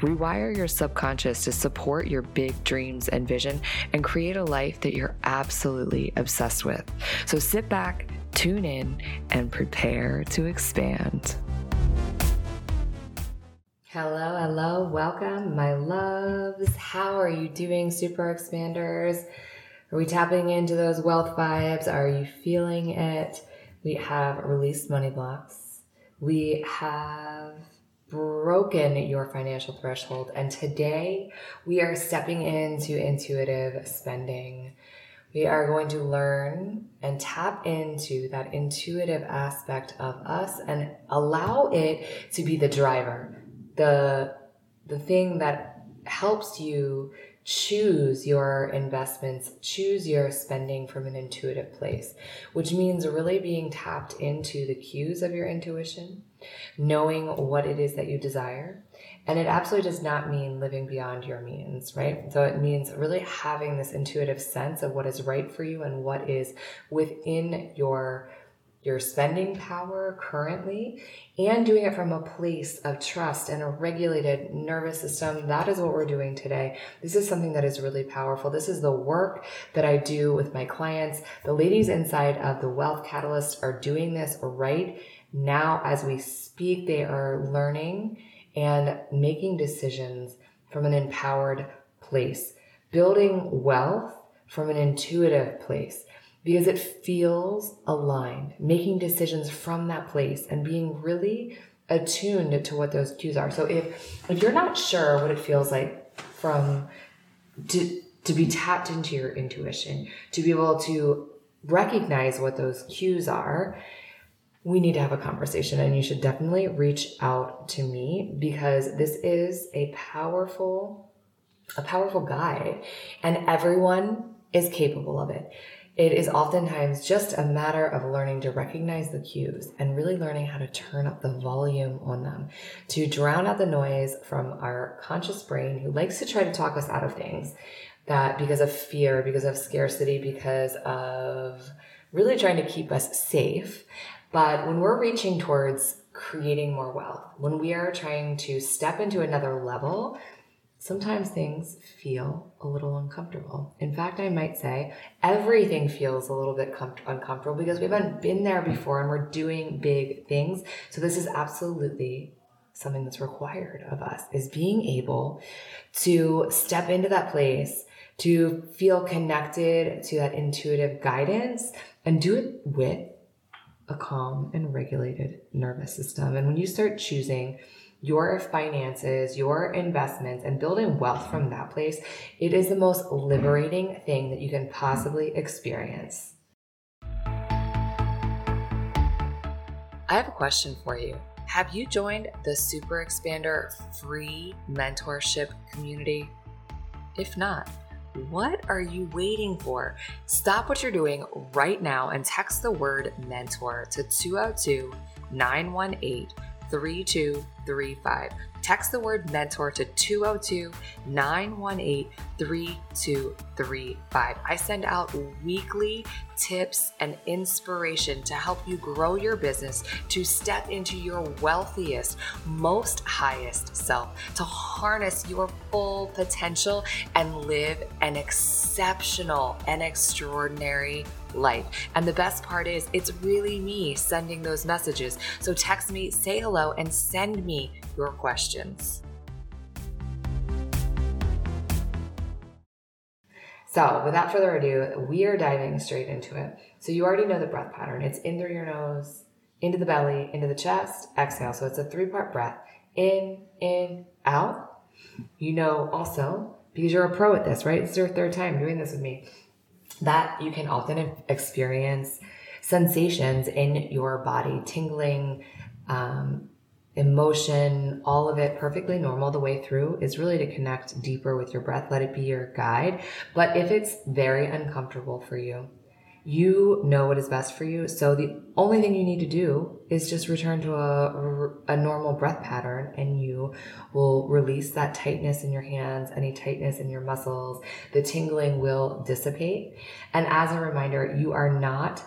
Rewire your subconscious to support your big dreams and vision and create a life that you're absolutely obsessed with. So sit back, tune in, and prepare to expand. Hello, hello, welcome, my loves. How are you doing, super expanders? Are we tapping into those wealth vibes? Are you feeling it? We have released money blocks. We have broken your financial threshold. And today we are stepping into intuitive spending. We are going to learn and tap into that intuitive aspect of us and allow it to be the driver, the, the thing that helps you choose your investments, choose your spending from an intuitive place, which means really being tapped into the cues of your intuition, knowing what it is that you desire. And it absolutely does not mean living beyond your means, right? So it means really having this intuitive sense of what is right for you and what is within your your spending power currently and doing it from a place of trust and a regulated nervous system. That is what we're doing today. This is something that is really powerful. This is the work that I do with my clients. The ladies inside of the Wealth Catalyst are doing this right now as we speak. They are learning and making decisions from an empowered place, building wealth from an intuitive place because it feels aligned, making decisions from that place and being really attuned to what those cues are. So if if you're not sure what it feels like from to to be tapped into your intuition, to be able to recognize what those cues are, we need to have a conversation and you should definitely reach out to me because this is a powerful a powerful guide and everyone is capable of it. It is oftentimes just a matter of learning to recognize the cues and really learning how to turn up the volume on them to drown out the noise from our conscious brain who likes to try to talk us out of things that because of fear, because of scarcity, because of really trying to keep us safe. But when we're reaching towards creating more wealth, when we are trying to step into another level, sometimes things feel a little uncomfortable. In fact, I might say everything feels a little bit com- uncomfortable because we haven't been there before and we're doing big things. So this is absolutely something that's required of us is being able to step into that place to feel connected to that intuitive guidance and do it with a calm and regulated nervous system. And when you start choosing your finances, your investments, and building wealth from that place, it is the most liberating thing that you can possibly experience. I have a question for you. Have you joined the Super Expander free mentorship community? If not, what are you waiting for? Stop what you're doing right now and text the word mentor to 202 918 3235. Text the word mentor to 202 918 3235. I send out weekly tips and inspiration to help you grow your business, to step into your wealthiest, most highest self, to harness your full potential and live an exceptional and extraordinary life. And the best part is, it's really me sending those messages. So text me, say hello, and send me your questions. So, without further ado, we are diving straight into it. So, you already know the breath pattern. It's in through your nose, into the belly, into the chest, exhale. So it's a three part breath in, in, out. You know, also, because you're a pro at this, right? It's your third time doing this with me, that you can often experience sensations in your body, tingling, um, emotion, all of it perfectly normal the way through is really to connect deeper with your breath. Let it be your guide. But if it's very uncomfortable for you, you know what is best for you. So the only thing you need to do is just return to a, a normal breath pattern and you will release that tightness in your hands, any tightness in your muscles. The tingling will dissipate. And as a reminder, you are not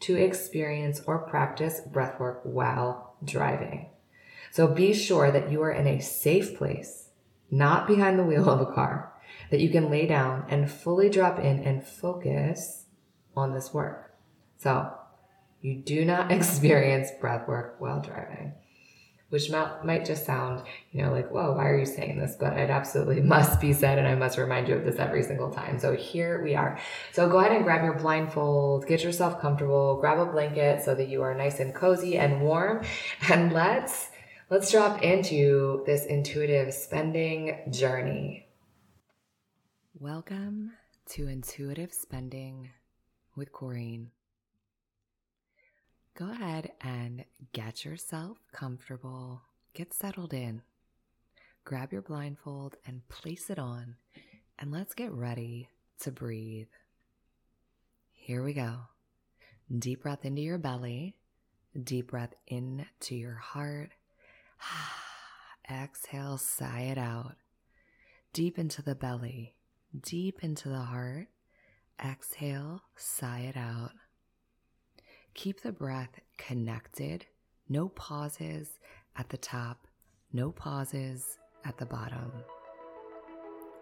to experience or practice breath work while driving. So be sure that you are in a safe place, not behind the wheel of a car, that you can lay down and fully drop in and focus on this work. So you do not experience breath work while driving, which might just sound, you know, like, whoa, why are you saying this? But it absolutely must be said, and I must remind you of this every single time. So here we are. So go ahead and grab your blindfold, get yourself comfortable, grab a blanket so that you are nice and cozy and warm, and let's let's drop into this intuitive spending journey. Welcome to intuitive spending with Corene. Go ahead and get yourself comfortable, get settled in. Grab your blindfold and place it on, and let's get ready to breathe. Here we go. Deep breath into your belly, deep breath into your heart. Exhale, sigh it out. Deep into the belly, deep into the heart. Exhale, sigh it out. Keep the breath connected, no pauses at the top, no pauses at the bottom.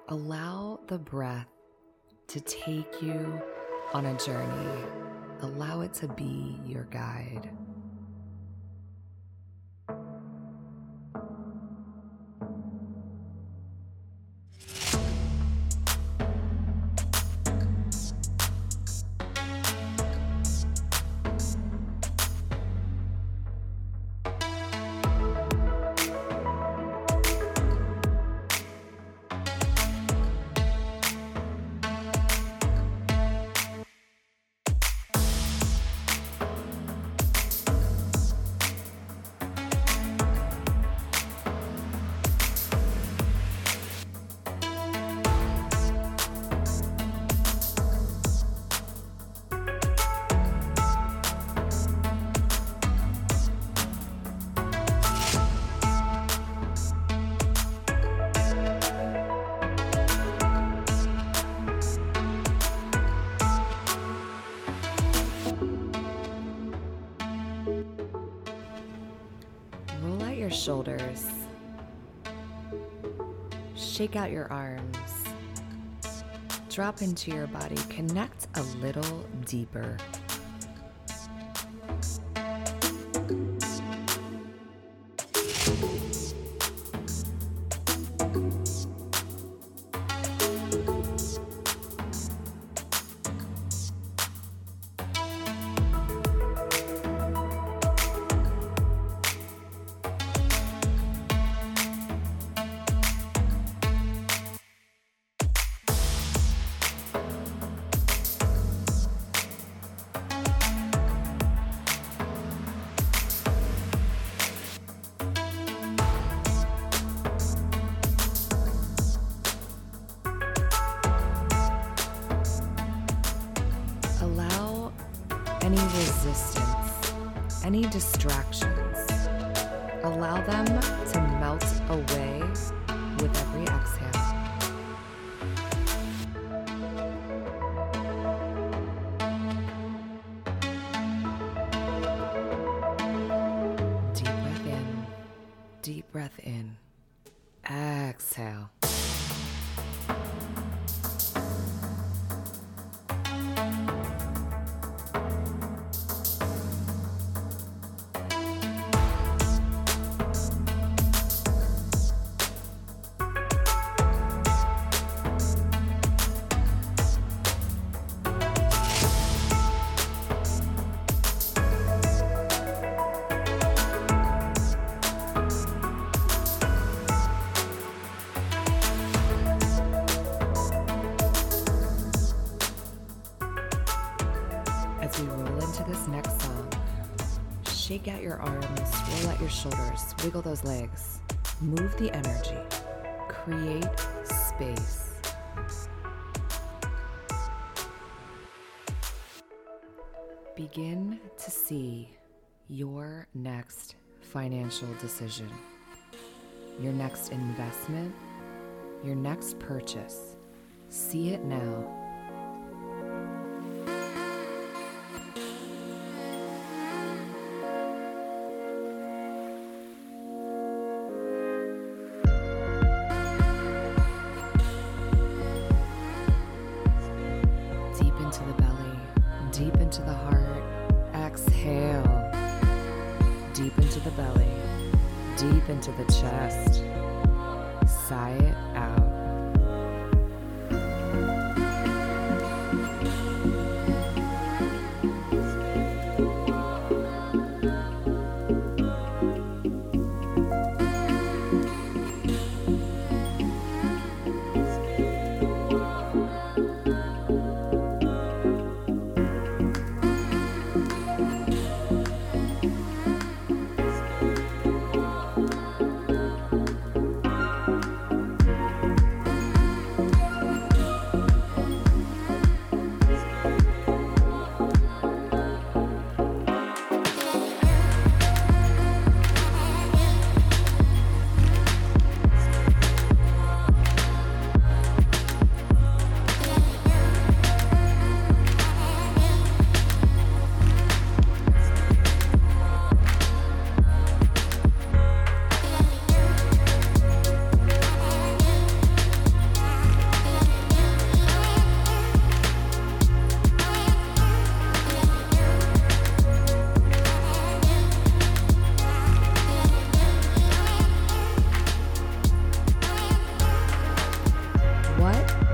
Allow the breath to take you on a journey. Allow it to be your guide. Shoulders. Shake out your arms. Drop into your body. Connect a little deeper. Allow them to melt away with every exhale. Wiggle those legs, move the energy, create space. Begin to see your next financial decision, your next investment, your next purchase. See it now.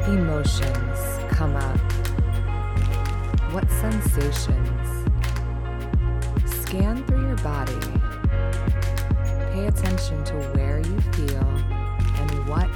Emotions come up? What sensations? Scan through your body. Pay attention to where you feel and what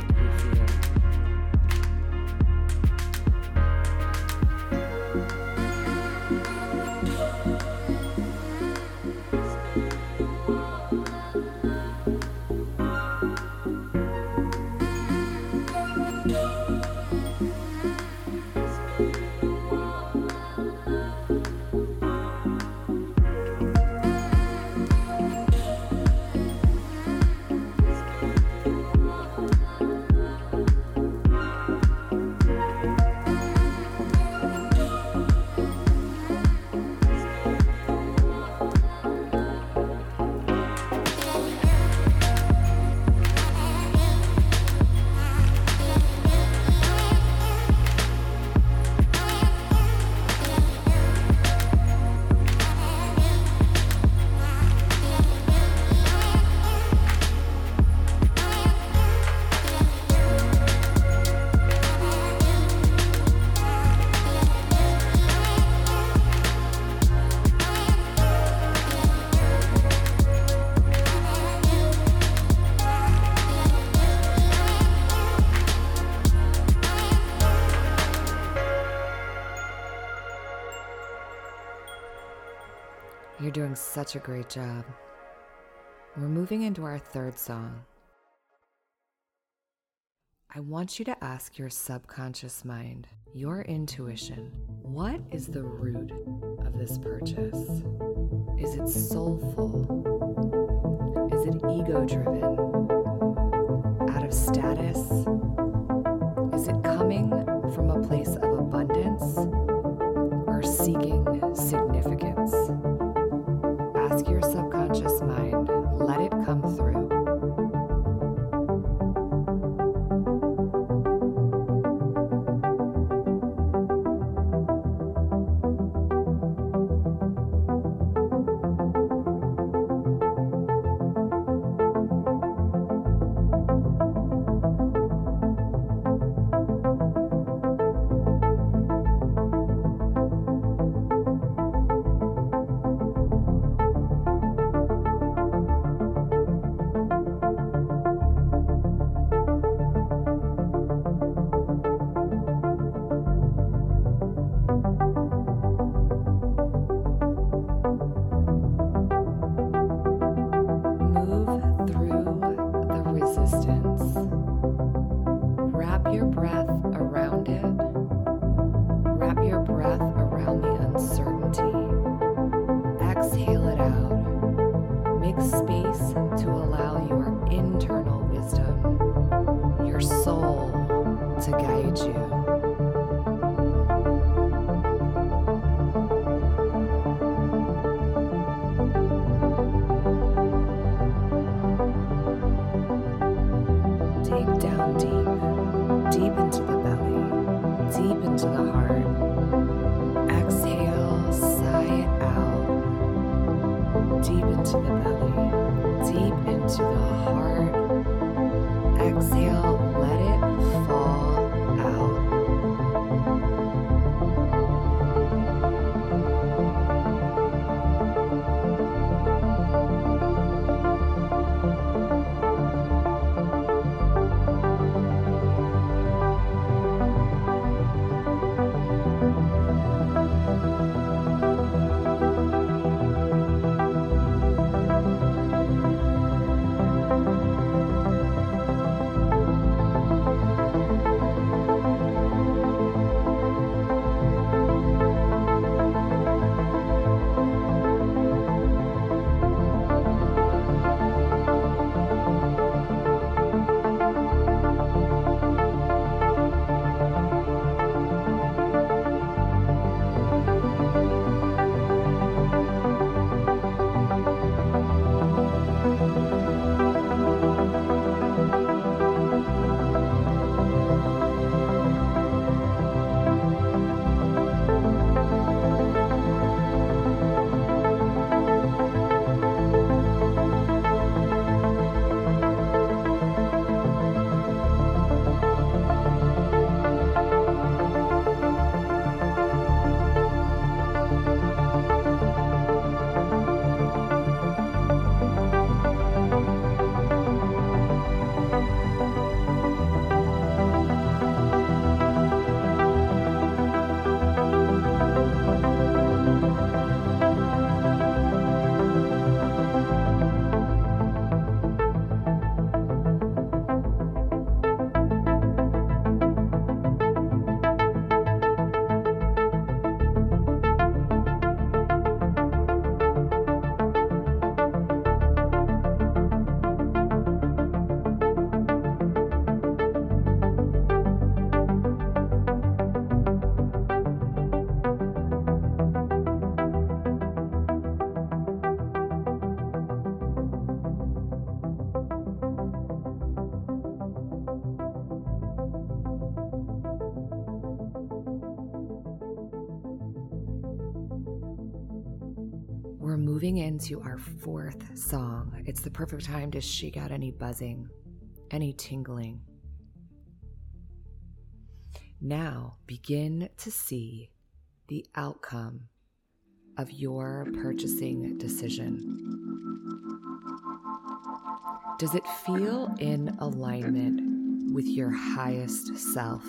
such a great job. We're moving into our third song. I want you to ask your subconscious mind, your intuition, what is the root of this purchase? Is it soulful? Is it ego driven? Out of status? Is it coming from a place of abundance or seeking exhale. Into our fourth song. It's the perfect time to shake out any buzzing, any tingling. Now begin to see the outcome of your purchasing decision. Does it feel in alignment with your highest self?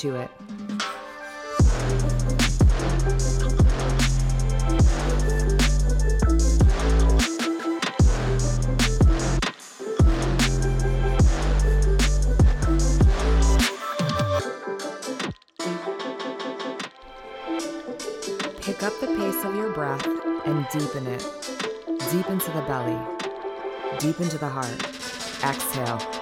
Into it. Pick up the pace of your breath and deepen it. Deep into the belly, deep into the heart. Exhale.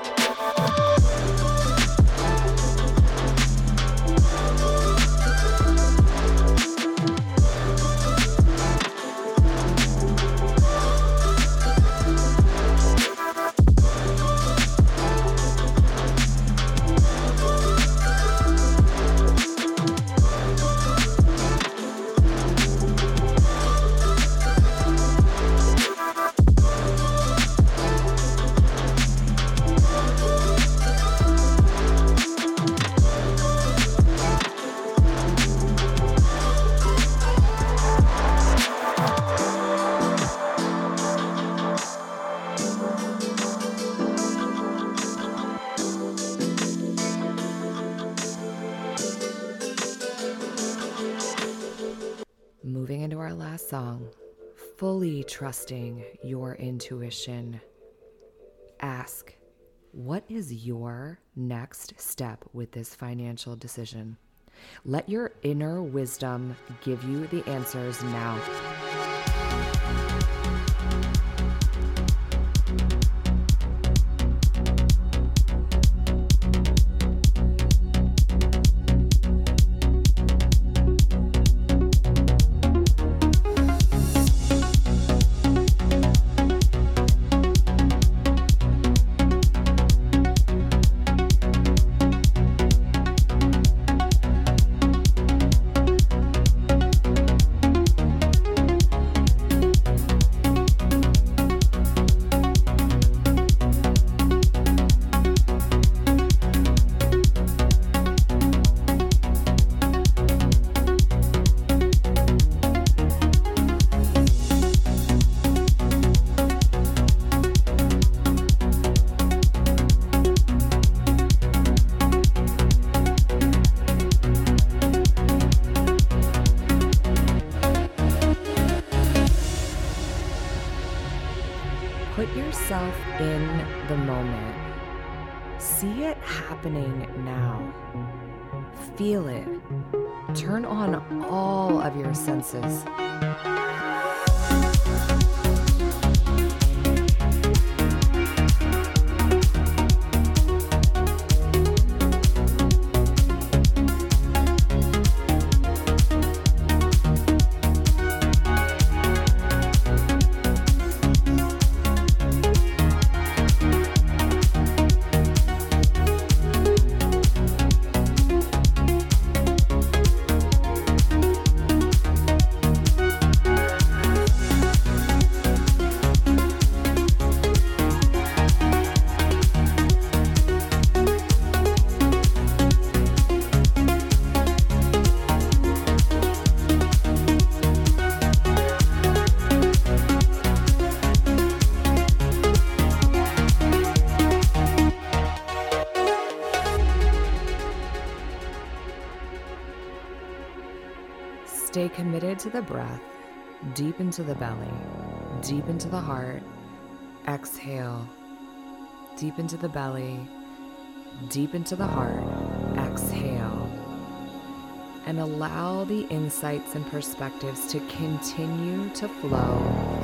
Trusting your intuition, ask what is your next step with this financial decision? Let your inner wisdom give you the answers now. Yourself in the moment. See it happening now. Feel it. Turn on all of your senses. Committed to the breath, deep into the belly, deep into the heart. Exhale, deep into the belly, deep into the heart. Exhale. And allow the insights and perspectives to continue to flow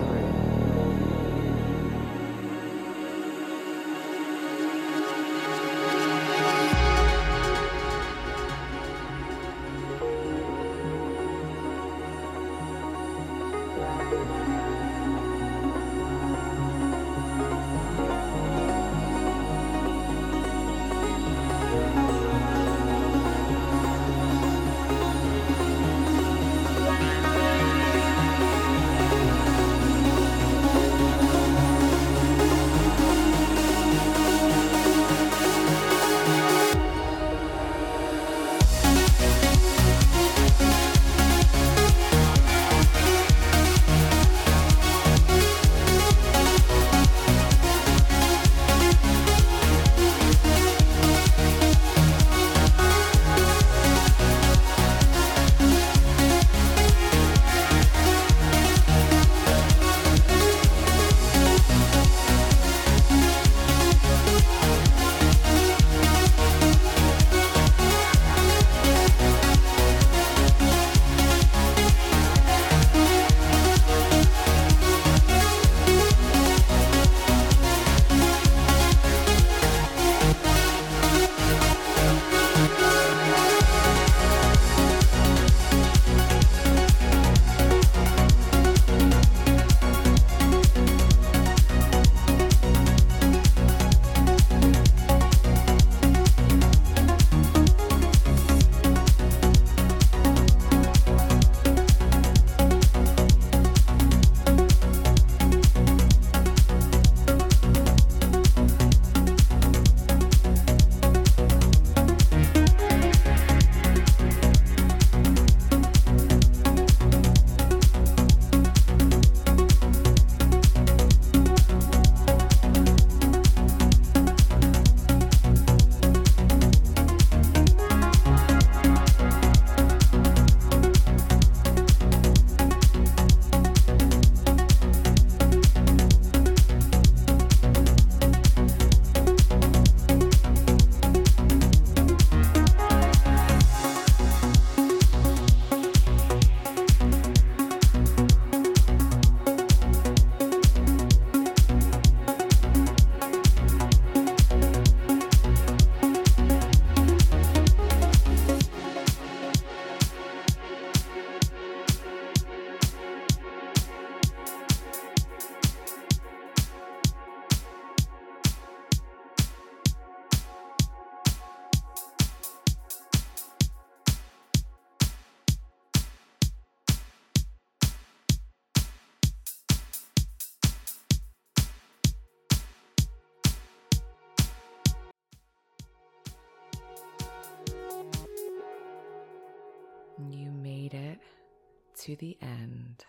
to the end.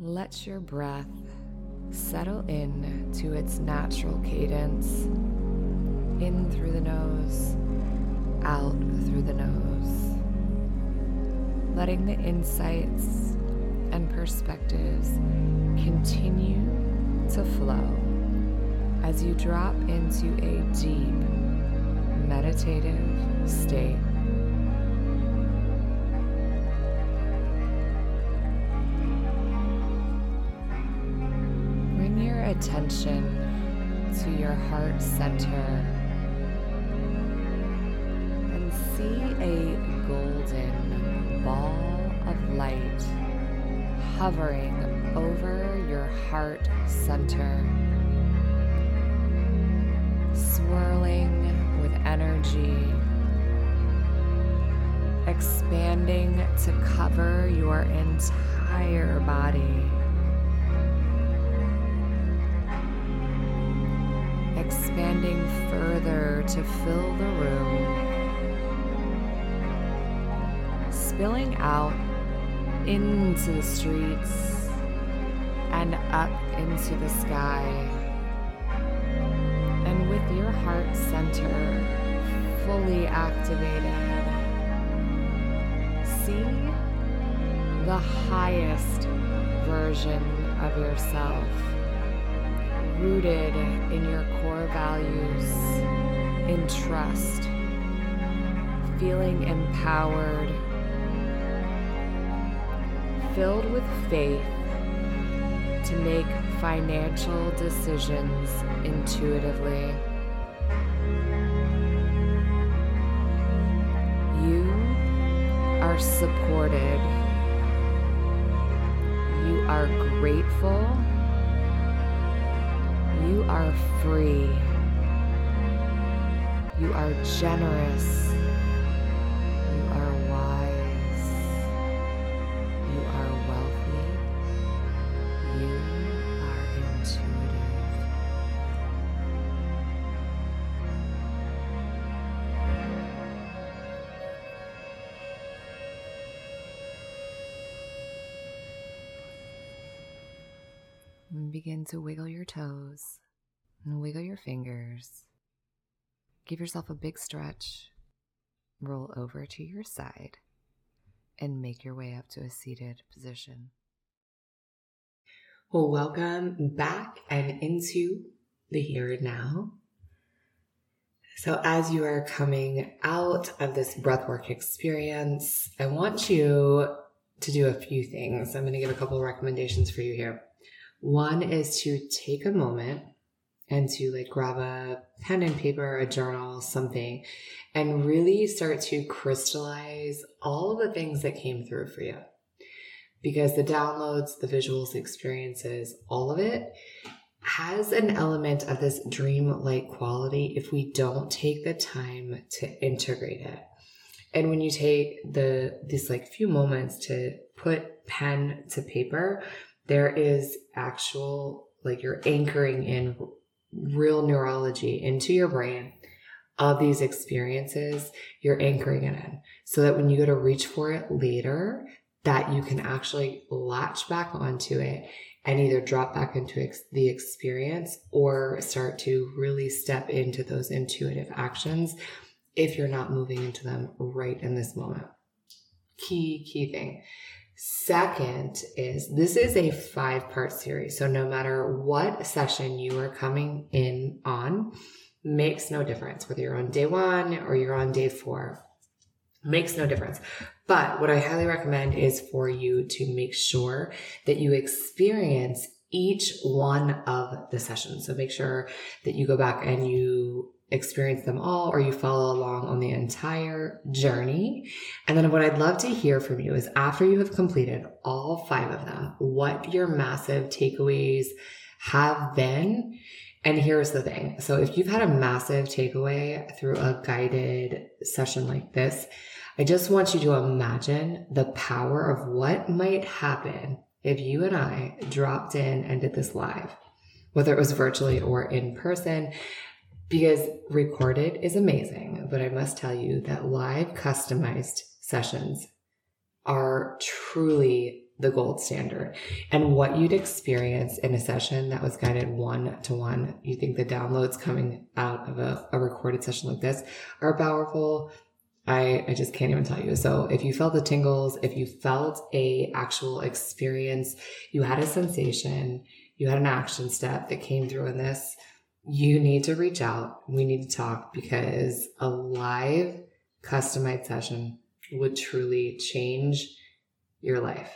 Let your breath settle in to its natural cadence in through the nose, out through the nose, letting the insights and perspectives continue to flow as you drop into a deep meditative state. Attention to your heart center and see a golden ball of light hovering over your heart center, swirling with energy, expanding to cover your entire body. Expanding further to fill the room, spilling out into the streets and up into the sky. And with your heart center fully activated, see the highest version of yourself rooted in your core values, in trust, feeling empowered filled with faith to make financial decisions intuitively. You are supported. You are grateful. You are free. You are generous. You are wise. You are wealthy. You are intuitive. And begin to wiggle your toes and wiggle your fingers. Give yourself a big stretch. Roll over to your side and make your way up to a seated position. Well, welcome back and into the here and now. So, as you are coming out of this breathwork experience, I want you to do a few things. I'm going to give a couple recommendations for you here. One is to take a moment and to like grab a pen and paper, a journal, something, and really start to crystallize all the things that came through for you. Because the downloads, the visuals, the experiences, all of it has an element of this dream-like quality if we don't take the time to integrate it. And when you take the these like few moments to put pen to paper, there is actual like you're anchoring in real neurology into your brain of these experiences, you're anchoring it in so that when you go to reach for it later, that you can actually latch back onto it and either drop back into ex- the experience or start to really step into those intuitive actions if you're not moving into them right in this moment. Key, key thing. Second is this is a five part series. So no matter what session you are coming in on, makes no difference whether you're on day one or you're on day four. Makes no difference. But what I highly recommend is for you to make sure that you experience each one of the sessions. So make sure that you go back and you experience them all or you follow along on the entire journey. And then what I'd love to hear from you is after you have completed all five of them, what your massive takeaways have been. And here's the thing. So if you've had a massive takeaway through a guided session like this, I just want you to imagine the power of what might happen if you and I dropped in and did this live, whether it was virtually or in person because recorded is amazing, but I must tell you that live customized sessions are truly the gold standard. And what you'd experience in a session that was guided one to one, you think the downloads coming out of a, a recorded session like this are powerful. I, I just can't even tell you. So if you felt the tingles, if you felt a actual experience, you had a sensation, you had an action step that came through in this, you need to reach out. We need to talk because a live customized session would truly change your life.